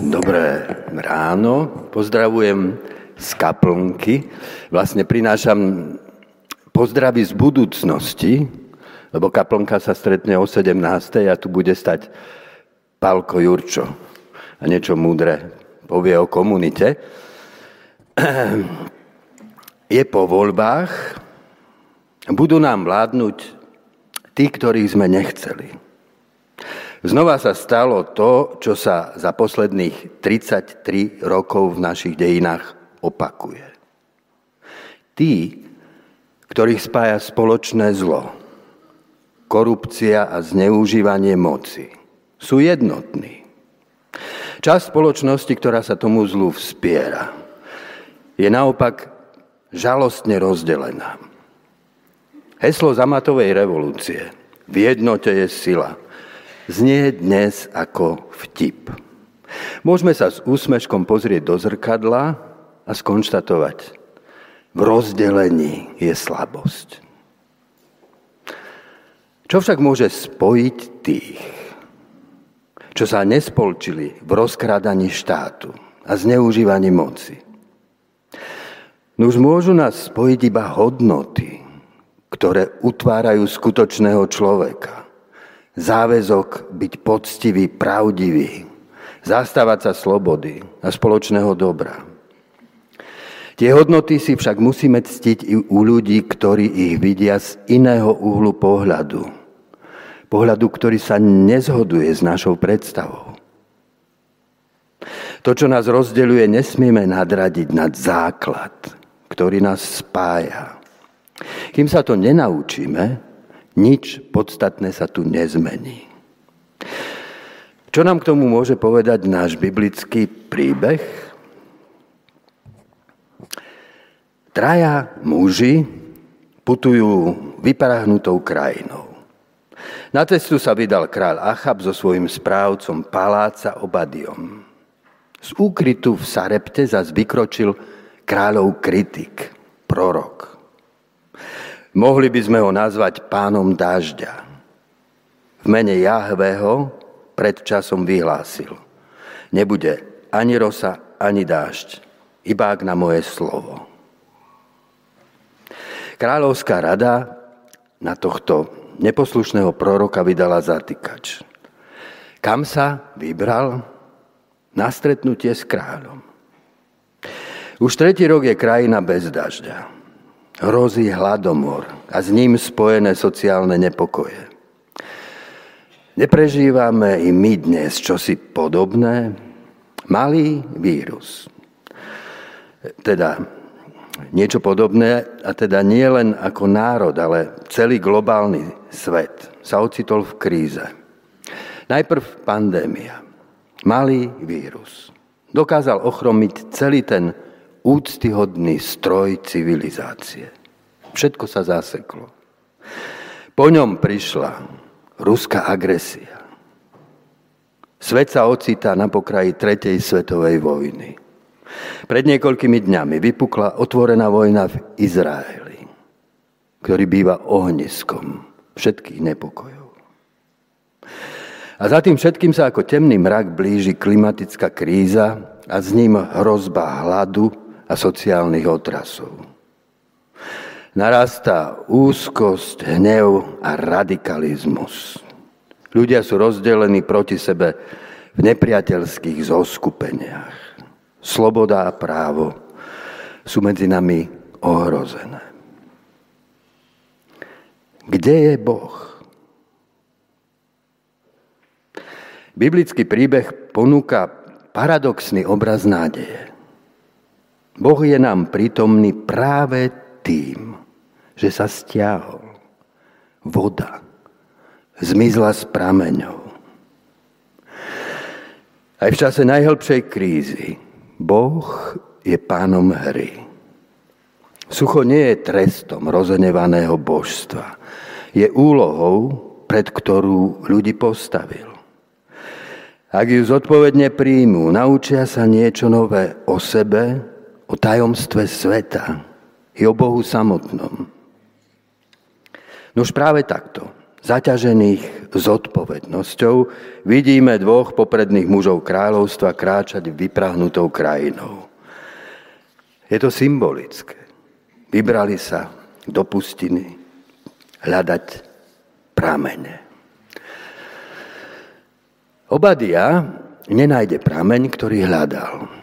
Dobré ráno, pozdravujem z kaplnky. Vlastne prinášam pozdravy z budúcnosti, lebo kaplnka sa stretne o 17. a tu bude stať Palko Jurčo a niečo múdre povie o komunite. Je po voľbách, budú nám vládnuť tí, ktorých sme nechceli. Znova sa stalo to, čo sa za posledných 33 rokov v našich dejinách opakuje. Tí, ktorých spája spoločné zlo, korupcia a zneužívanie moci, sú jednotní. Časť spoločnosti, ktorá sa tomu zlu vspiera, je naopak žalostne rozdelená. Heslo zamatovej revolúcie v jednote je sila – znie dnes ako vtip. Môžeme sa s úsmeškom pozrieť do zrkadla a skonštatovať, v rozdelení je slabosť. Čo však môže spojiť tých, čo sa nespolčili v rozkrádaní štátu a zneužívaní moci? No už môžu nás spojiť iba hodnoty, ktoré utvárajú skutočného človeka záväzok byť poctivý, pravdivý, zastávať sa slobody a spoločného dobra. Tie hodnoty si však musíme ctiť i u ľudí, ktorí ich vidia z iného uhlu pohľadu. Pohľadu, ktorý sa nezhoduje s našou predstavou. To, čo nás rozdeľuje, nesmieme nadradiť nad základ, ktorý nás spája. Kým sa to nenaučíme, nič podstatné sa tu nezmení. Čo nám k tomu môže povedať náš biblický príbeh? Traja muži putujú vyprahnutou krajinou. Na cestu sa vydal kráľ Achab so svojím správcom paláca Obadiom. Z úkrytu v Sarepte zas vykročil kráľov kritik, prorok. Mohli by sme ho nazvať pánom dažďa. V mene Jahvého pred časom vyhlásil. Nebude ani rosa, ani dážď, iba ak na moje slovo. Kráľovská rada na tohto neposlušného proroka vydala zatýkač. Kam sa vybral? Na stretnutie s kráľom. Už tretí rok je krajina bez dažďa hrozí hladomor a s ním spojené sociálne nepokoje. Neprežívame i my dnes čosi podobné? Malý vírus. Teda niečo podobné, a teda nie len ako národ, ale celý globálny svet sa ocitol v kríze. Najprv pandémia. Malý vírus. Dokázal ochromiť celý ten úctyhodný stroj civilizácie. Všetko sa zaseklo. Po ňom prišla ruská agresia. Svet sa ocitá na pokraji Tretej svetovej vojny. Pred niekoľkými dňami vypukla otvorená vojna v Izraeli, ktorý býva ohniskom všetkých nepokojov. A za tým všetkým sa ako temný mrak blíži klimatická kríza a s ním hrozba hladu a sociálnych otrasov. Narastá úzkosť, hnev a radikalizmus. Ľudia sú rozdelení proti sebe v nepriateľských zoskupeniach. Sloboda a právo sú medzi nami ohrozené. Kde je Boh? Biblický príbeh ponúka paradoxný obraz nádeje. Boh je nám prítomný práve tým, že sa stiahol. Voda zmizla s prameňou. Aj v čase najhlbšej krízy Boh je pánom hry. Sucho nie je trestom rozenevaného božstva. Je úlohou, pred ktorú ľudí postavil. Ak ju zodpovedne príjmú, naučia sa niečo nové o sebe, o tajomstve sveta i o Bohu samotnom. No už práve takto. zaťažených zodpovednosťou, vidíme dvoch popredných mužov kráľovstva kráčať vyprahnutou krajinou. Je to symbolické. Vybrali sa do pustiny hľadať pramene. Obadia nenájde prameň, ktorý hľadal.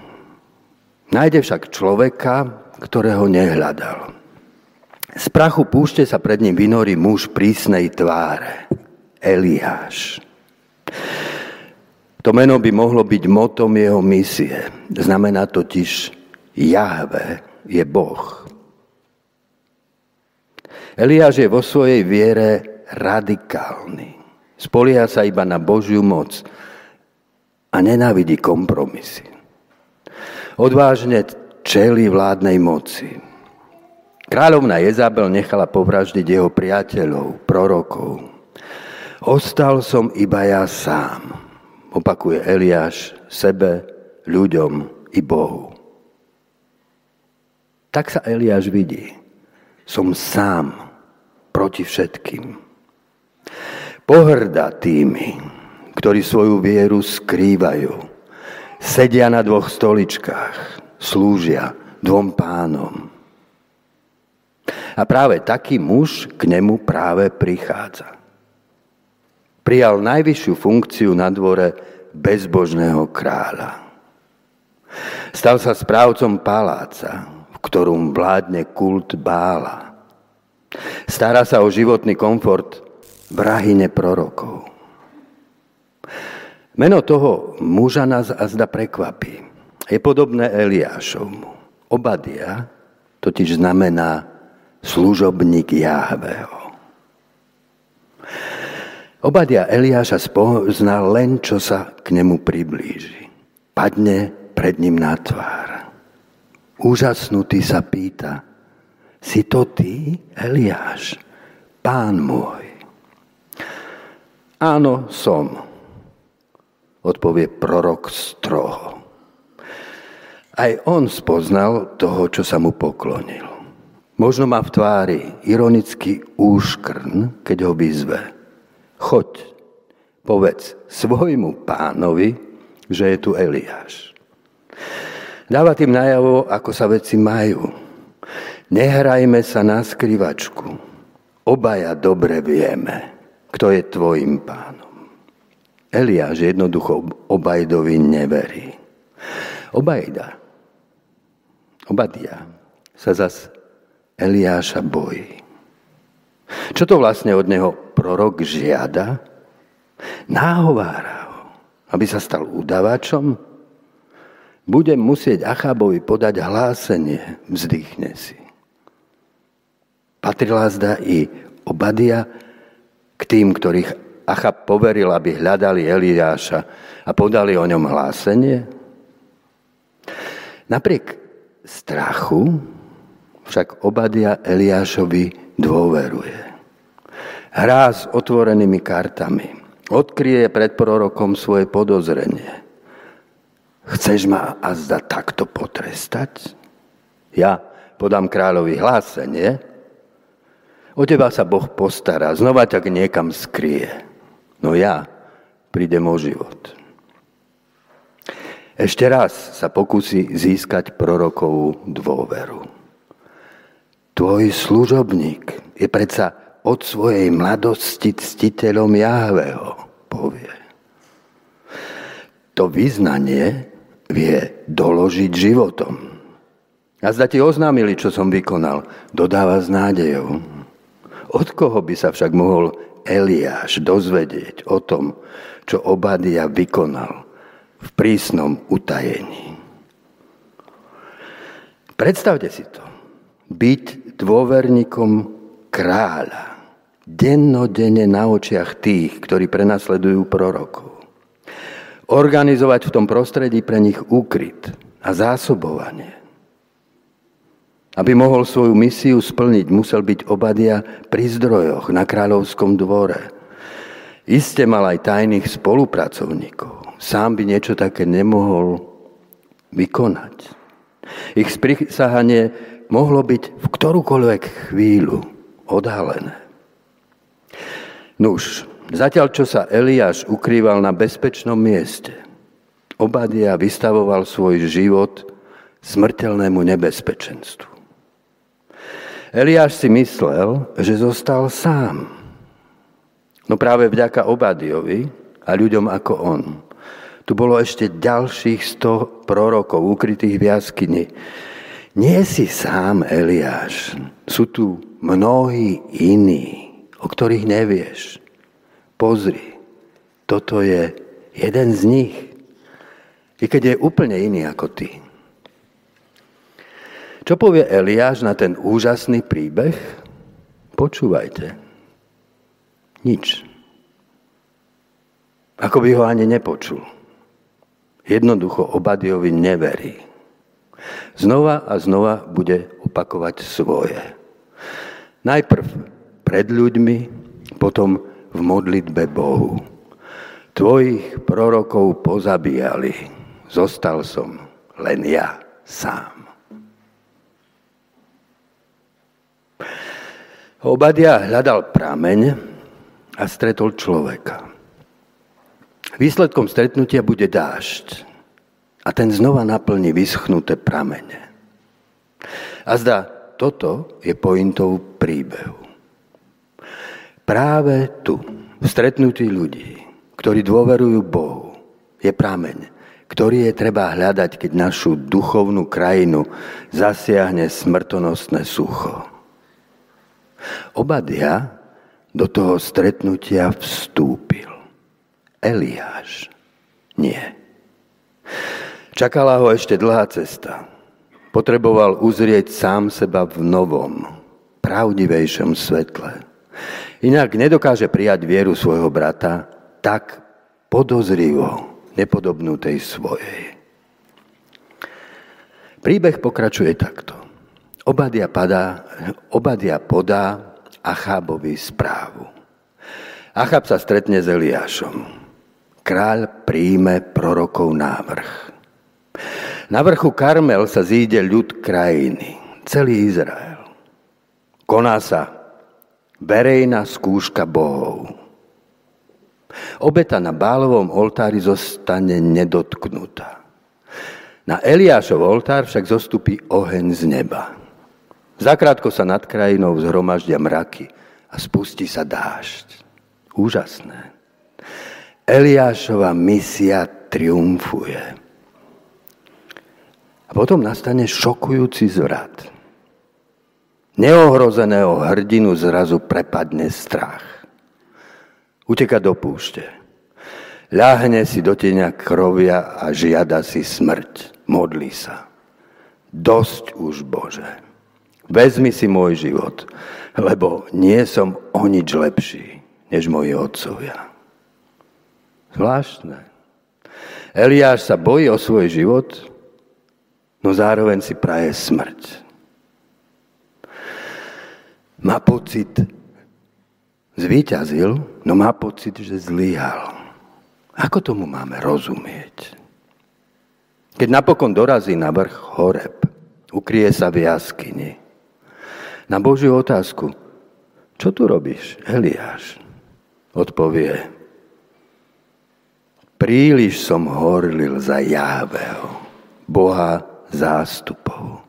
Nájde však človeka, ktorého nehľadal. Z prachu púšte sa pred ním vynorí muž prísnej tváre. Eliáš. To meno by mohlo byť motom jeho misie. Znamená totiž Jahve je Boh. Eliáš je vo svojej viere radikálny. Spolieha sa iba na Božiu moc a nenávidí kompromisy. Odvážne čeli vládnej moci. Kráľovna Jezabel nechala povraždiť jeho priateľov, prorokov. Ostal som iba ja sám, opakuje Eliáš sebe, ľuďom i Bohu. Tak sa Eliáš vidí. Som sám proti všetkým. Pohrda tými, ktorí svoju vieru skrývajú. Sedia na dvoch stoličkách, slúžia dvom pánom. A práve taký muž k nemu práve prichádza. Prijal najvyššiu funkciu na dvore bezbožného kráľa. Stal sa správcom paláca, v ktorom vládne kult Bála. Stará sa o životný komfort vrahine prorokov. Meno toho muža nás azda prekvapí. Je podobné Eliášovmu. Obadia totiž znamená služobník Jahveho. Obadia Eliáša spoznal len, čo sa k nemu priblíži. Padne pred ním na tvár. Úžasnutý sa pýta, si to ty, Eliáš, pán môj? Áno, som, odpovie prorok stroho. Aj on spoznal toho, čo sa mu poklonil. Možno má v tvári ironický úškrn, keď ho vyzve. Choď, povedz svojmu pánovi, že je tu Eliáš. Dáva tým najavo, ako sa veci majú Nehrajme sa na skrivačku. Obaja dobre vieme, kto je tvojim pánom. Eliáš jednoducho Obajdovi neverí. Obajda, Obadia sa zas Eliáša bojí. Čo to vlastne od neho prorok žiada? Náhovára ho, aby sa stal udavačom? Budem musieť Achábovi podať hlásenie, vzdychne si. Patrila zda i Obadia k tým, ktorých Achab poveril, aby hľadali Eliáša a podali o ňom hlásenie? Napriek strachu však Obadia Eliášovi dôveruje. Hrá s otvorenými kartami. Odkrie pred prorokom svoje podozrenie. Chceš ma azda takto potrestať? Ja podám kráľovi hlásenie, O teba sa Boh postará, znova ťa niekam skrie. No ja prídem o život. Ešte raz sa pokusí získať prorokovú dôveru. Tvoj služobník je predsa od svojej mladosti ctiteľom Jahveho, povie. To vyznanie vie doložiť životom. A zda ti oznámili, čo som vykonal, dodáva s nádejou. Od koho by sa však mohol Eliáš dozvedieť o tom, čo Obadia vykonal v prísnom utajení? Predstavte si to. Byť dôverníkom kráľa. Dennodenne na očiach tých, ktorí prenasledujú prorokov. Organizovať v tom prostredí pre nich úkryt a zásobovanie. Aby mohol svoju misiu splniť, musel byť Obadia pri zdrojoch na kráľovskom dvore. Iste mal aj tajných spolupracovníkov. Sám by niečo také nemohol vykonať. Ich sprisahanie mohlo byť v ktorúkoľvek chvíľu odhalené. Nuž, zatiaľ čo sa Eliáš ukrýval na bezpečnom mieste, Obadia vystavoval svoj život smrteľnému nebezpečenstvu. Eliáš si myslel, že zostal sám. No práve vďaka Obadiovi a ľuďom ako on. Tu bolo ešte ďalších sto prorokov ukrytých v jaskyni. Nie si sám, Eliáš. Sú tu mnohí iní, o ktorých nevieš. Pozri, toto je jeden z nich. I keď je úplne iný ako ty. Čo povie Eliáš na ten úžasný príbeh? Počúvajte. Nič. Ako by ho ani nepočul. Jednoducho Obadiovi neverí. Znova a znova bude opakovať svoje. Najprv pred ľuďmi, potom v modlitbe Bohu. Tvojich prorokov pozabíjali, zostal som len ja sám. Obadia hľadal prameň a stretol človeka. Výsledkom stretnutia bude dážď a ten znova naplní vyschnuté pramene. A zdá, toto je pointou príbehu. Práve tu, v stretnutí ľudí, ktorí dôverujú Bohu, je prameň, ktorý je treba hľadať, keď našu duchovnú krajinu zasiahne smrtonosné sucho. Obadia do toho stretnutia vstúpil. Eliáš nie. Čakala ho ešte dlhá cesta. Potreboval uzrieť sám seba v novom, pravdivejšom svetle. Inak nedokáže prijať vieru svojho brata tak podozrivo, nepodobnú tej svojej. Príbeh pokračuje takto. Obadia, padá, Obadia podá Achábovi správu. Achab sa stretne s Eliášom. Kráľ príjme prorokov návrh. Na vrchu Karmel sa zíde ľud krajiny, celý Izrael. Koná sa verejná skúška bohov. Obeta na Bálovom oltári zostane nedotknutá. Na Eliášov oltár však zostupí oheň z neba. Zakrátko sa nad krajinou zhromaždia mraky a spustí sa dážď. Úžasné. Eliášova misia triumfuje. A potom nastane šokujúci zvrat. Neohrozeného hrdinu zrazu prepadne strach. Uteka do púšte. Ľahne si do tieňa krovia a žiada si smrť. Modlí sa. Dosť už, Bože. Vezmi si môj život, lebo nie som o nič lepší, než moji otcovia. Zvláštne. Eliáš sa bojí o svoj život, no zároveň si praje smrť. Má pocit, zvíťazil, no má pocit, že zlyhal. Ako tomu máme rozumieť? Keď napokon dorazí na vrch Horeb, ukrie sa v jaskyni na Božiu otázku, čo tu robíš, Eliáš? Odpovie, príliš som horlil za Jáveho, Boha zástupov.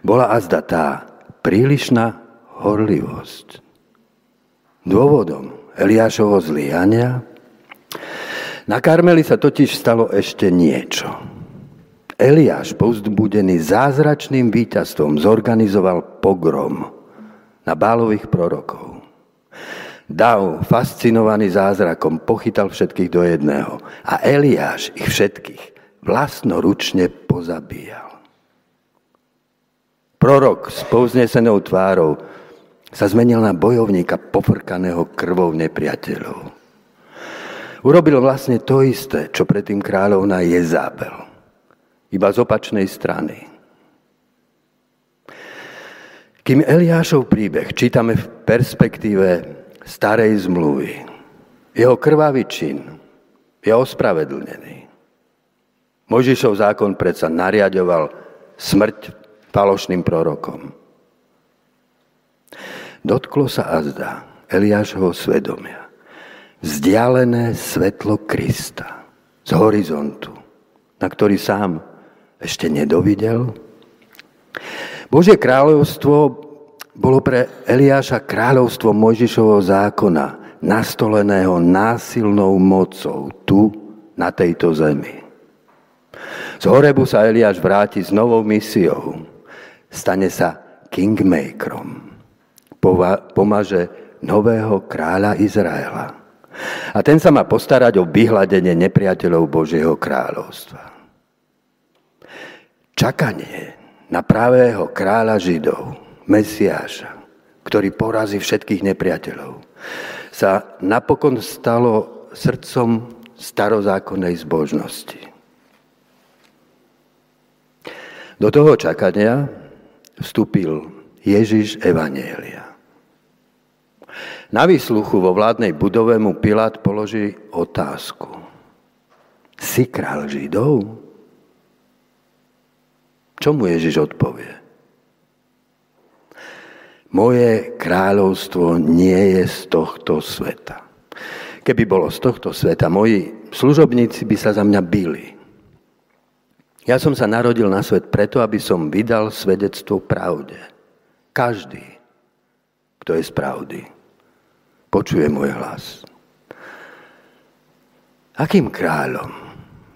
Bola azda tá prílišná horlivosť. Dôvodom Eliášovho zlyhania na Karmeli sa totiž stalo ešte niečo. Eliáš, povzbudený zázračným víťazstvom, zorganizoval pogrom na bálových prorokov. Dav, fascinovaný zázrakom, pochytal všetkých do jedného a Eliáš ich všetkých vlastnoručne pozabíjal. Prorok s povznesenou tvárou sa zmenil na bojovníka pofrkaného krvou nepriateľov. Urobil vlastne to isté, čo predtým kráľovna Jezábel iba z opačnej strany. Kým Eliášov príbeh čítame v perspektíve starej zmluvy, jeho krvavý čin je ospravedlnený. Možišov zákon predsa nariadoval smrť falošným prorokom. Dotklo sa azda Eliášho svedomia. Vzdialené svetlo Krista z horizontu, na ktorý sám ešte nedovidel. Božie kráľovstvo bolo pre Eliáša kráľovstvo Mojžišovho zákona, nastoleného násilnou mocou tu, na tejto zemi. Z Horebu sa Eliáš vráti s novou misiou. Stane sa kingmakerom. Pomaže nového kráľa Izraela. A ten sa má postarať o vyhľadenie nepriateľov Božieho kráľovstva. Čakanie na pravého kráľa Židov, Mesiáša, ktorý porazí všetkých nepriateľov, sa napokon stalo srdcom starozákonnej zbožnosti. Do toho čakania vstúpil Ježiš Evanielia. Na výsluchu vo vládnej budove mu Pilát položí otázku. Si král Židov? Čo mu Ježiš odpovie? Moje kráľovstvo nie je z tohto sveta. Keby bolo z tohto sveta, moji služobníci by sa za mňa bili. Ja som sa narodil na svet preto, aby som vydal svedectvo pravde. Každý, kto je z pravdy, počuje môj hlas. Akým kráľom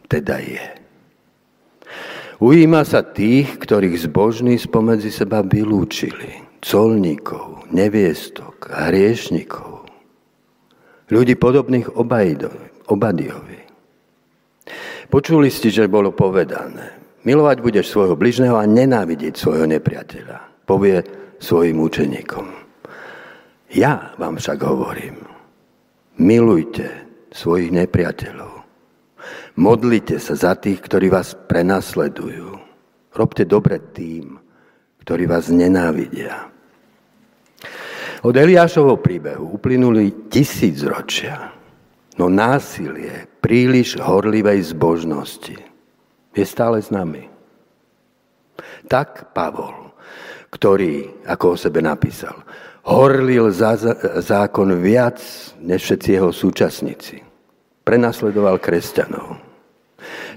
teda je? Ujíma sa tých, ktorých zbožní spomedzi seba vylúčili. Colníkov, neviestok a hriešnikov. Ľudí podobných Obadiovi. Počuli ste, že bolo povedané. Milovať budeš svojho bližného a nenávidieť svojho nepriateľa. Povie svojim učeníkom. Ja vám však hovorím. Milujte svojich nepriateľov Modlite sa za tých, ktorí vás prenasledujú. Robte dobre tým, ktorí vás nenávidia. Od Eliášovho príbehu uplynuli tisíc ročia, no násilie príliš horlivej zbožnosti je stále s nami. Tak Pavol, ktorý, ako o sebe napísal, horlil za zákon viac než všetci jeho súčasníci prenasledoval kresťanov.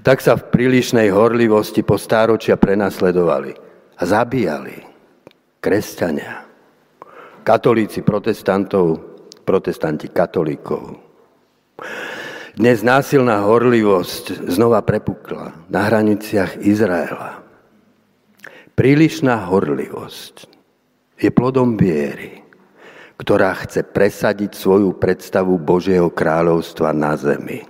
Tak sa v prílišnej horlivosti po stáročia prenasledovali a zabíjali kresťania, katolíci protestantov, protestanti katolíkov. Dnes násilná horlivosť znova prepukla na hraniciach Izraela. Prílišná horlivosť je plodom viery ktorá chce presadiť svoju predstavu Božieho kráľovstva na zemi.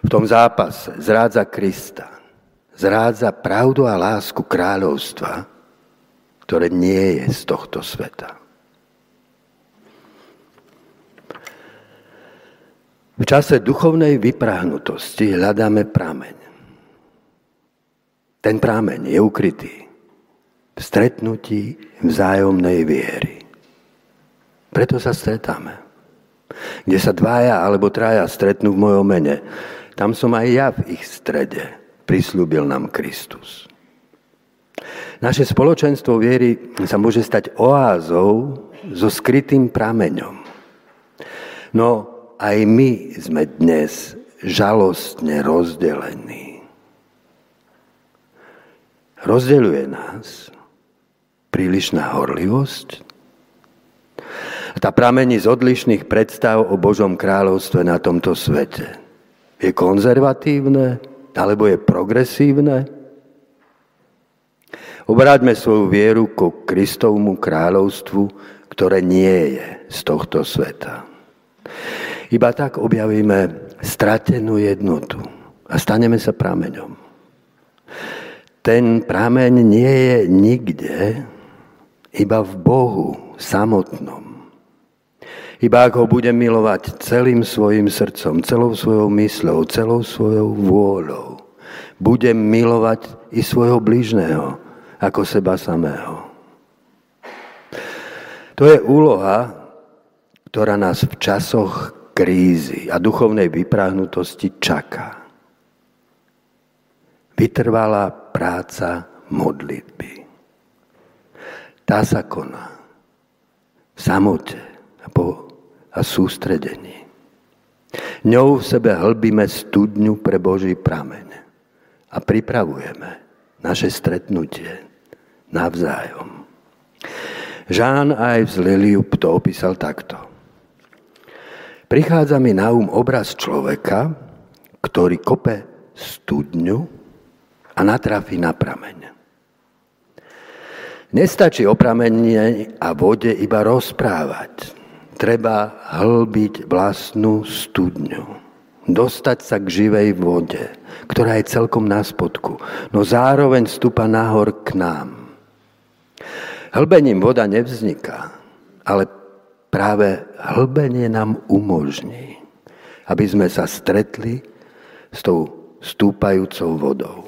V tom zápase zrádza Krista, zrádza pravdu a lásku kráľovstva, ktoré nie je z tohto sveta. V čase duchovnej vyprahnutosti hľadáme prameň. Ten prameň je ukrytý v stretnutí vzájomnej viery. Preto sa stretáme. Kde sa dvaja alebo traja stretnú v mojom mene, tam som aj ja v ich strede. Prislúbil nám Kristus. Naše spoločenstvo viery sa môže stať oázou so skrytým prameňom. No aj my sme dnes žalostne rozdelení. Rozdeľuje nás prílišná horlivosť, tá pramení z odlišných predstav o Božom kráľovstve na tomto svete. Je konzervatívne alebo je progresívne? Obráťme svoju vieru ku Kristovmu kráľovstvu, ktoré nie je z tohto sveta. Iba tak objavíme stratenú jednotu a staneme sa prameňom. Ten prameň nie je nikde, iba v Bohu samotnom. Iba ak ho budem milovať celým svojim srdcom, celou svojou mysľou, celou svojou vôľou, budem milovať i svojho blížneho ako seba samého. To je úloha, ktorá nás v časoch krízy a duchovnej vypráhnutosti čaká. Vytrvalá práca modlitby. Tá sa koná v samote, a sústredení. Ňou v sebe hlbíme studňu pre Boží prameň a pripravujeme naše stretnutie navzájom. Jean Ives Liliup to opísal takto. Prichádza mi na um obraz človeka, ktorý kope studňu a natrafi na prameň. Nestačí o pramene a vode iba rozprávať treba hlbiť vlastnú studňu. Dostať sa k živej vode, ktorá je celkom na spodku, no zároveň stúpa nahor k nám. Hlbením voda nevzniká, ale práve hlbenie nám umožní, aby sme sa stretli s tou stúpajúcou vodou.